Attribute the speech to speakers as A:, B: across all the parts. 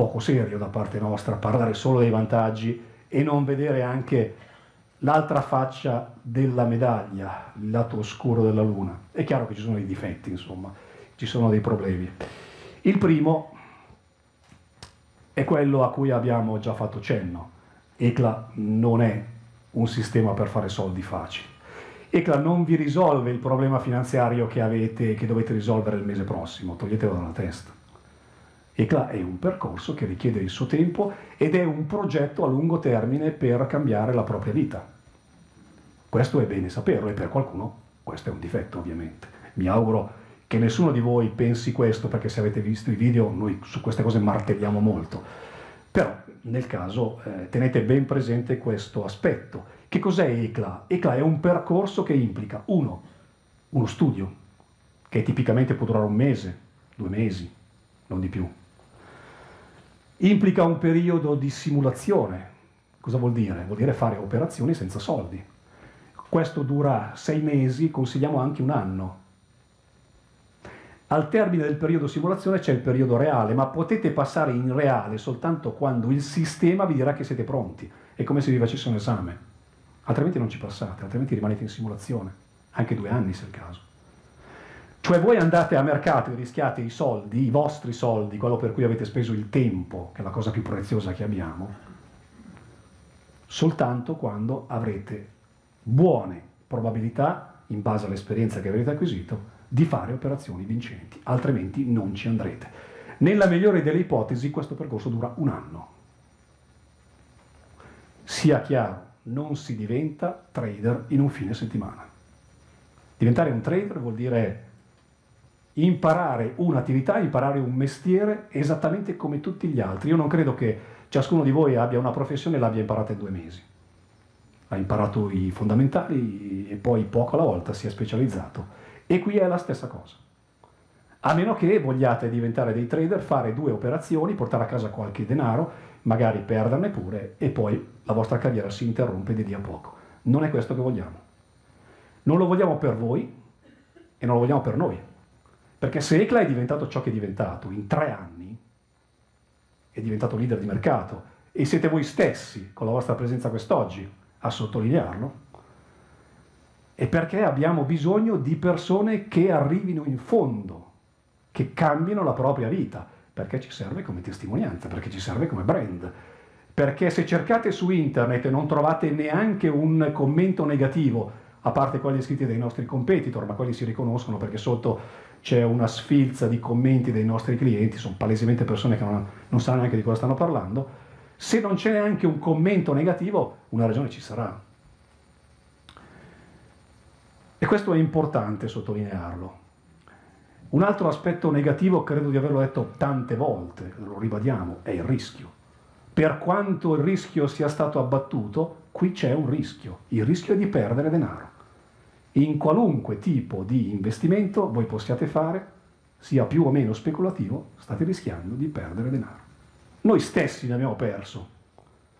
A: poco serio da parte nostra parlare solo dei vantaggi e non vedere anche l'altra faccia della medaglia, il lato oscuro della luna. È chiaro che ci sono dei difetti, insomma, ci sono dei problemi. Il primo è quello a cui abbiamo già fatto cenno. ECLA non è un sistema per fare soldi facili. ECLA non vi risolve il problema finanziario che avete che dovete risolvere il mese prossimo, toglietelo dalla testa. ECLA è un percorso che richiede il suo tempo ed è un progetto a lungo termine per cambiare la propria vita. Questo è bene saperlo e per qualcuno questo è un difetto ovviamente. Mi auguro che nessuno di voi pensi questo perché se avete visto i video noi su queste cose martelliamo molto. Però nel caso eh, tenete ben presente questo aspetto. Che cos'è ECLA? ECLA è un percorso che implica uno, uno studio che tipicamente può durare un mese, due mesi, non di più implica un periodo di simulazione. Cosa vuol dire? Vuol dire fare operazioni senza soldi. Questo dura sei mesi, consigliamo anche un anno. Al termine del periodo simulazione c'è il periodo reale, ma potete passare in reale soltanto quando il sistema vi dirà che siete pronti. È come se vi facesse un esame. Altrimenti non ci passate, altrimenti rimanete in simulazione, anche due anni se è il caso. Cioè voi andate a mercato e rischiate i soldi, i vostri soldi, quello per cui avete speso il tempo, che è la cosa più preziosa che abbiamo, soltanto quando avrete buone probabilità, in base all'esperienza che avrete acquisito, di fare operazioni vincenti, altrimenti non ci andrete. Nella migliore delle ipotesi questo percorso dura un anno. Sia chiaro, non si diventa trader in un fine settimana. Diventare un trader vuol dire imparare un'attività, imparare un mestiere esattamente come tutti gli altri. Io non credo che ciascuno di voi abbia una professione e l'abbia imparata in due mesi. Ha imparato i fondamentali e poi poco alla volta si è specializzato. E qui è la stessa cosa. A meno che vogliate diventare dei trader, fare due operazioni, portare a casa qualche denaro, magari perderne pure e poi la vostra carriera si interrompe di lì a poco. Non è questo che vogliamo. Non lo vogliamo per voi e non lo vogliamo per noi. Perché se ECLA è diventato ciò che è diventato in tre anni, è diventato leader di mercato, e siete voi stessi, con la vostra presenza quest'oggi, a sottolinearlo, è perché abbiamo bisogno di persone che arrivino in fondo, che cambino la propria vita, perché ci serve come testimonianza, perché ci serve come brand. Perché se cercate su internet e non trovate neanche un commento negativo, a parte quelli scritti dai nostri competitor, ma quelli si riconoscono perché sotto c'è una sfilza di commenti dei nostri clienti, sono palesemente persone che non, non sanno neanche di cosa stanno parlando, se non c'è neanche un commento negativo, una ragione ci sarà. E questo è importante sottolinearlo. Un altro aspetto negativo, credo di averlo detto tante volte, lo ribadiamo, è il rischio. Per quanto il rischio sia stato abbattuto, qui c'è un rischio. Il rischio è di perdere denaro in qualunque tipo di investimento voi possiate fare, sia più o meno speculativo, state rischiando di perdere denaro. Noi stessi ne abbiamo perso,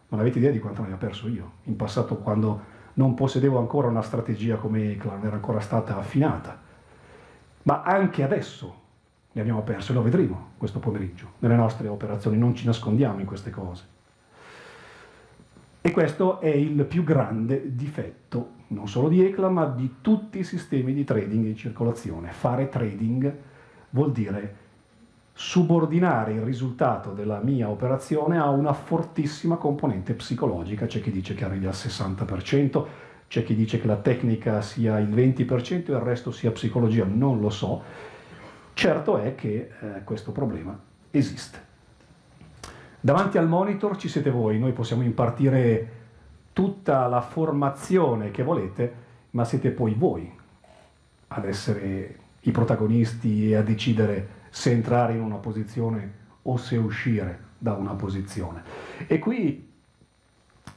A: non avete idea di quanto ne abbia perso io. In passato quando non possedevo ancora una strategia come non era ancora stata affinata. Ma anche adesso ne abbiamo perso e lo vedremo questo pomeriggio nelle nostre operazioni, non ci nascondiamo in queste cose. E questo è il più grande difetto, non solo di ECLA, ma di tutti i sistemi di trading in circolazione. Fare trading vuol dire subordinare il risultato della mia operazione a una fortissima componente psicologica. C'è chi dice che arrivi al 60%, c'è chi dice che la tecnica sia il 20% e il resto sia psicologia, non lo so. Certo è che eh, questo problema esiste. Davanti al monitor ci siete voi, noi possiamo impartire tutta la formazione che volete, ma siete poi voi ad essere i protagonisti e a decidere se entrare in una posizione o se uscire da una posizione. E qui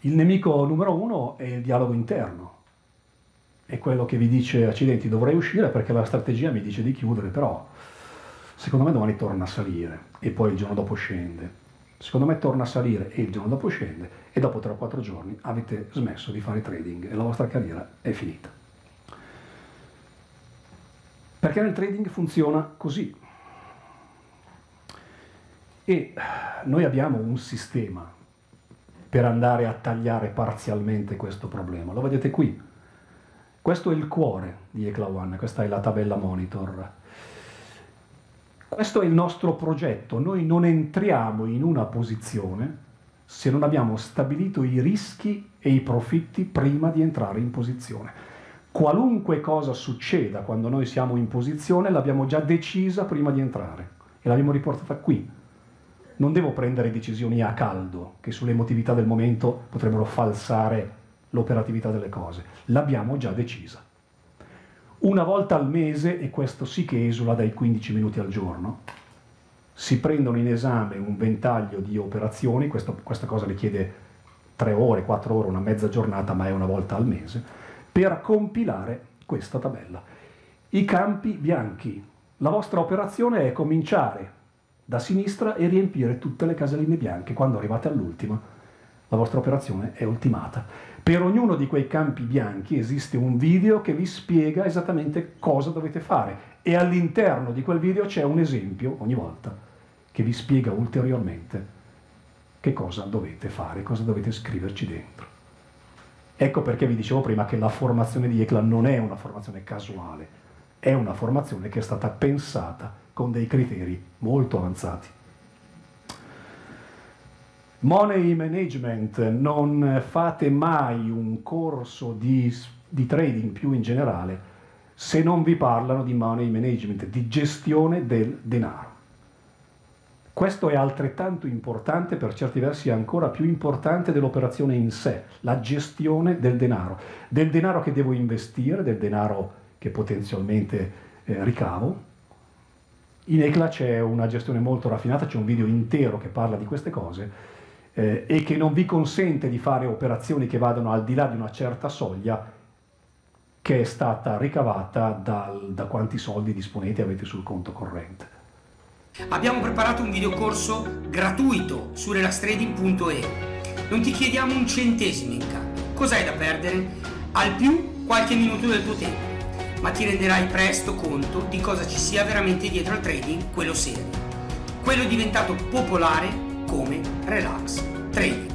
A: il nemico numero uno è il dialogo interno, è quello che vi dice accidenti dovrei uscire perché la strategia mi dice di chiudere, però secondo me domani torna a salire e poi il giorno dopo scende. Secondo me torna a salire e il giorno dopo scende e dopo 3-4 giorni avete smesso di fare trading e la vostra carriera è finita. Perché nel trading funziona così. E noi abbiamo un sistema per andare a tagliare parzialmente questo problema. Lo vedete qui. Questo è il cuore di Ecla One, questa è la tabella monitor. Questo è il nostro progetto. Noi non entriamo in una posizione se non abbiamo stabilito i rischi e i profitti prima di entrare in posizione. Qualunque cosa succeda quando noi siamo in posizione l'abbiamo già decisa prima di entrare e l'abbiamo riportata qui. Non devo prendere decisioni a caldo che sull'emotività del momento potrebbero falsare l'operatività delle cose. L'abbiamo già decisa. Una volta al mese, e questo sì che esula dai 15 minuti al giorno, si prendono in esame un ventaglio di operazioni, questo, questa cosa richiede 3 ore, 4 ore, una mezza giornata, ma è una volta al mese, per compilare questa tabella. I campi bianchi. La vostra operazione è cominciare da sinistra e riempire tutte le caselline bianche. Quando arrivate all'ultima, la vostra operazione è ultimata. Per ognuno di quei campi bianchi esiste un video che vi spiega esattamente cosa dovete fare e all'interno di quel video c'è un esempio ogni volta che vi spiega ulteriormente che cosa dovete fare, cosa dovete scriverci dentro. Ecco perché vi dicevo prima che la formazione di ECLA non è una formazione casuale, è una formazione che è stata pensata con dei criteri molto avanzati. Money management, non fate mai un corso di, di trading più in generale se non vi parlano di money management, di gestione del denaro. Questo è altrettanto importante, per certi versi ancora più importante dell'operazione in sé, la gestione del denaro, del denaro che devo investire, del denaro che potenzialmente eh, ricavo. In ECLA c'è una gestione molto raffinata, c'è un video intero che parla di queste cose eh, e che non vi consente di fare operazioni che vadano al di là di una certa soglia che è stata ricavata dal, da quanti soldi disponete avete sul conto corrente.
B: Abbiamo preparato un videocorso gratuito su relaxtrading.e. Non ti chiediamo un centesimo in cambio. Cos'hai da perdere? Al più qualche minuto del tuo tempo, ma ti renderai presto conto di cosa ci sia veramente dietro al trading, quello serio. Quello diventato popolare come Relax Trading.